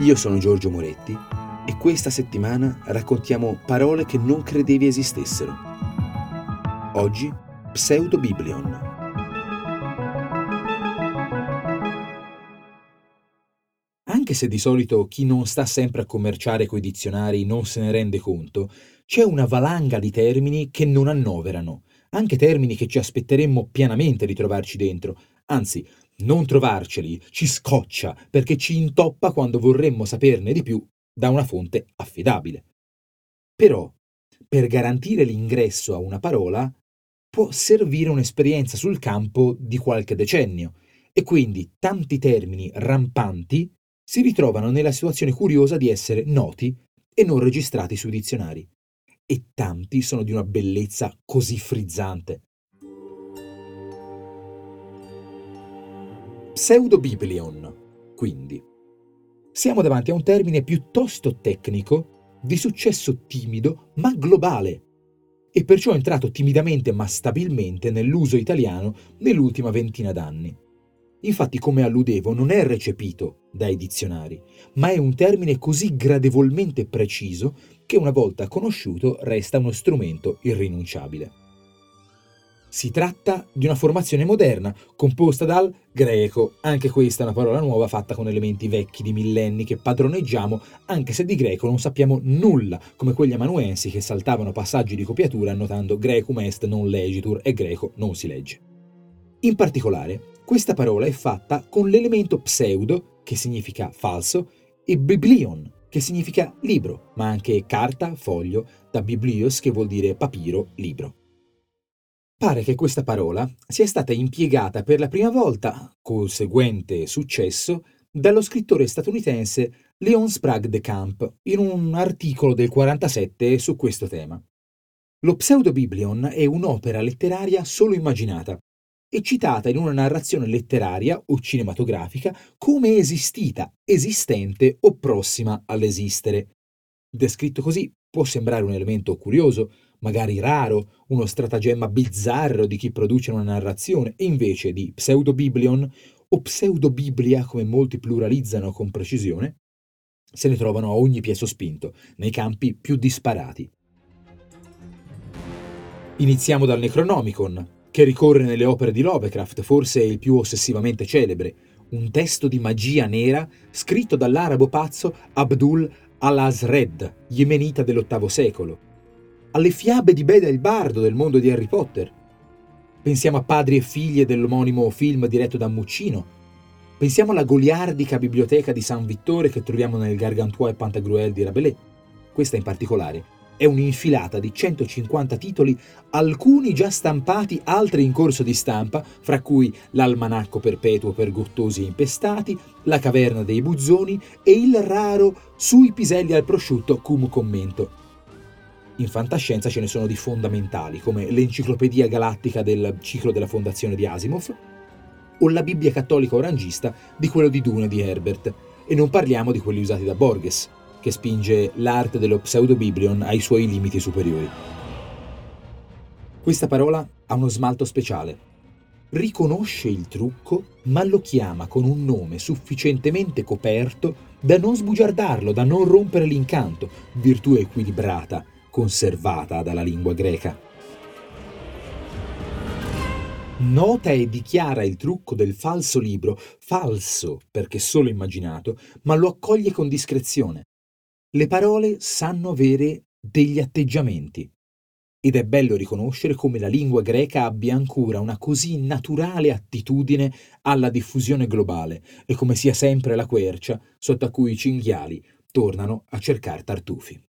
Io sono Giorgio Moretti e questa settimana raccontiamo parole che non credevi esistessero. Oggi Pseudobiblion. Anche se di solito chi non sta sempre a commerciare coi dizionari non se ne rende conto, c'è una valanga di termini che non annoverano, anche termini che ci aspetteremmo pianamente di trovarci dentro, anzi non trovarceli ci scoccia perché ci intoppa quando vorremmo saperne di più da una fonte affidabile. Però, per garantire l'ingresso a una parola, può servire un'esperienza sul campo di qualche decennio e quindi tanti termini rampanti si ritrovano nella situazione curiosa di essere noti e non registrati sui dizionari. E tanti sono di una bellezza così frizzante Pseudobiblion, quindi. Siamo davanti a un termine piuttosto tecnico, di successo timido ma globale, e perciò è entrato timidamente ma stabilmente nell'uso italiano nell'ultima ventina d'anni. Infatti, come alludevo, non è recepito dai dizionari, ma è un termine così gradevolmente preciso che una volta conosciuto resta uno strumento irrinunciabile. Si tratta di una formazione moderna, composta dal greco, anche questa è una parola nuova fatta con elementi vecchi di millenni che padroneggiamo, anche se di greco non sappiamo nulla, come quegli amanuensi che saltavano passaggi di copiatura annotando grecum est non legitur e greco non si legge. In particolare, questa parola è fatta con l'elemento pseudo, che significa falso, e biblion, che significa libro, ma anche carta, foglio, da biblios, che vuol dire papiro, libro. Pare che questa parola sia stata impiegata per la prima volta, col seguente successo, dallo scrittore statunitense Leon Sprague de Camp in un articolo del 47 su questo tema. Lo Pseudobiblion è un'opera letteraria solo immaginata e citata in una narrazione letteraria o cinematografica come esistita, esistente o prossima all'esistere. Descritto così può sembrare un elemento curioso, magari raro, uno stratagemma bizzarro di chi produce una narrazione, e invece di pseudobiblion o pseudobiblia, come molti pluralizzano con precisione, se ne trovano a ogni piè sospinto, nei campi più disparati. Iniziamo dal Necronomicon, che ricorre nelle opere di Lovecraft, forse il più ossessivamente celebre, un testo di magia nera scritto dall'arabo pazzo Abdul al-Azred, yemenita dell'VIII secolo, alle fiabe di Beda il Bardo del mondo di Harry Potter. Pensiamo a padri e figlie dell'omonimo film diretto da Muccino. Pensiamo alla goliardica biblioteca di San Vittore che troviamo nel Gargantua e Pantagruel di Rabelais. Questa in particolare è un'infilata di 150 titoli, alcuni già stampati, altri in corso di stampa, fra cui l'Almanacco perpetuo per gottosi e impestati, La caverna dei buzzoni e il raro Sui piselli al prosciutto cum commento, in fantascienza ce ne sono di fondamentali, come l'Enciclopedia Galattica del ciclo della fondazione di Asimov o la Bibbia cattolica orangista di quello di Dune di Herbert, e non parliamo di quelli usati da Borges, che spinge l'arte dello pseudobiblion ai suoi limiti superiori. Questa parola ha uno smalto speciale. Riconosce il trucco, ma lo chiama con un nome sufficientemente coperto da non sbugiardarlo, da non rompere l'incanto, virtù equilibrata, conservata dalla lingua greca. Nota e dichiara il trucco del falso libro, falso perché solo immaginato, ma lo accoglie con discrezione. Le parole sanno avere degli atteggiamenti. Ed è bello riconoscere come la lingua greca abbia ancora una così naturale attitudine alla diffusione globale e come sia sempre la quercia sotto a cui i cinghiali tornano a cercare tartufi.